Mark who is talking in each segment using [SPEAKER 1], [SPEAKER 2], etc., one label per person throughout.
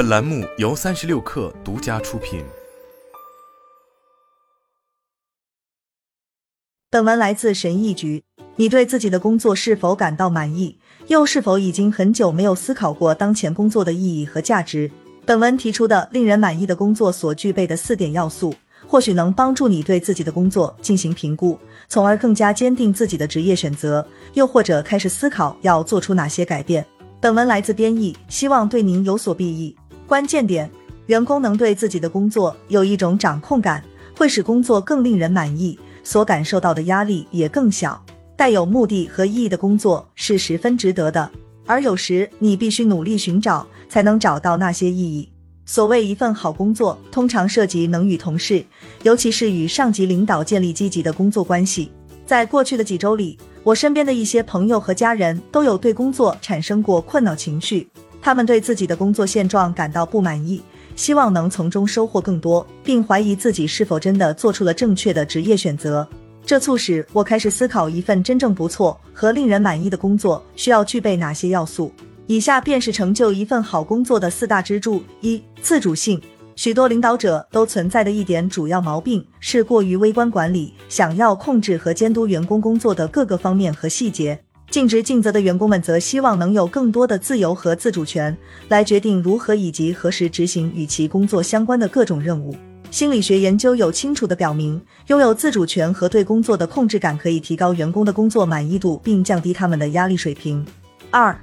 [SPEAKER 1] 本栏目由三十六氪独家出品。
[SPEAKER 2] 本文来自神意局。你对自己的工作是否感到满意？又是否已经很久没有思考过当前工作的意义和价值？本文提出的令人满意的工作所具备的四点要素，或许能帮助你对自己的工作进行评估，从而更加坚定自己的职业选择，又或者开始思考要做出哪些改变。本文来自编译，希望对您有所裨益。关键点：员工能对自己的工作有一种掌控感，会使工作更令人满意，所感受到的压力也更小。带有目的和意义的工作是十分值得的，而有时你必须努力寻找，才能找到那些意义。所谓一份好工作，通常涉及能与同事，尤其是与上级领导建立积极的工作关系。在过去的几周里，我身边的一些朋友和家人都有对工作产生过困扰情绪，他们对自己的工作现状感到不满意，希望能从中收获更多，并怀疑自己是否真的做出了正确的职业选择。这促使我开始思考，一份真正不错和令人满意的工作需要具备哪些要素。以下便是成就一份好工作的四大支柱：一、自主性。许多领导者都存在的一点主要毛病是过于微观管理，想要控制和监督员工工作的各个方面和细节。尽职尽责的员工们则希望能有更多的自由和自主权，来决定如何以及何时执行与其工作相关的各种任务。心理学研究有清楚的表明，拥有自主权和对工作的控制感可以提高员工的工作满意度，并降低他们的压力水平。二、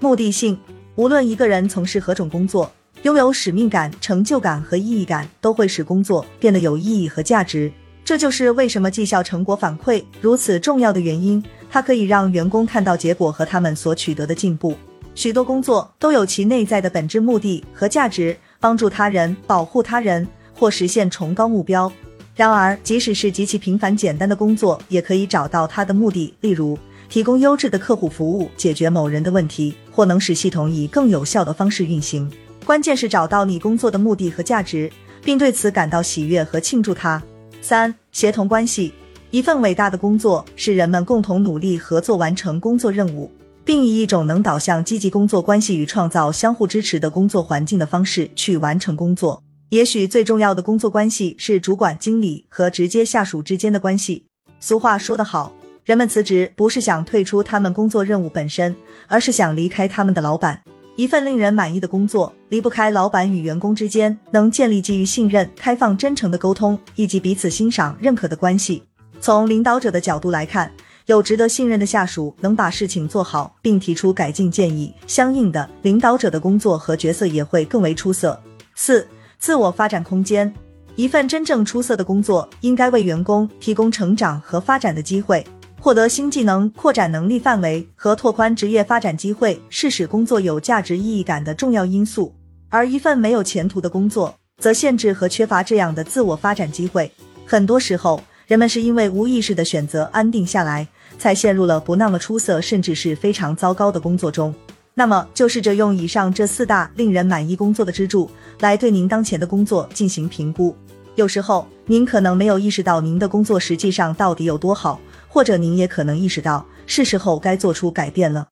[SPEAKER 2] 目的性。无论一个人从事何种工作。拥有使命感、成就感和意义感，都会使工作变得有意义和价值。这就是为什么绩效成果反馈如此重要的原因。它可以让员工看到结果和他们所取得的进步。许多工作都有其内在的本质目的和价值，帮助他人、保护他人或实现崇高目标。然而，即使是极其平凡简单的工作，也可以找到它的目的，例如提供优质的客户服务、解决某人的问题，或能使系统以更有效的方式运行。关键是找到你工作的目的和价值，并对此感到喜悦和庆祝它。三、协同关系。一份伟大的工作是人们共同努力合作完成工作任务，并以一种能导向积极工作关系与创造相互支持的工作环境的方式去完成工作。也许最重要的工作关系是主管、经理和直接下属之间的关系。俗话说得好，人们辞职不是想退出他们工作任务本身，而是想离开他们的老板。一份令人满意的工作，离不开老板与员工之间能建立基于信任、开放、真诚的沟通，以及彼此欣赏、认可的关系。从领导者的角度来看，有值得信任的下属能把事情做好，并提出改进建议，相应的，领导者的工作和角色也会更为出色。四、自我发展空间。一份真正出色的工作，应该为员工提供成长和发展的机会。获得新技能、扩展能力范围和拓宽职业发展机会，是使工作有价值、意义感的重要因素。而一份没有前途的工作，则限制和缺乏这样的自我发展机会。很多时候，人们是因为无意识的选择安定下来，才陷入了不那么出色，甚至是非常糟糕的工作中。那么，就试着用以上这四大令人满意工作的支柱，来对您当前的工作进行评估。有时候，您可能没有意识到您的工作实际上到底有多好。或者您也可能意识到，是时候该做出改变了。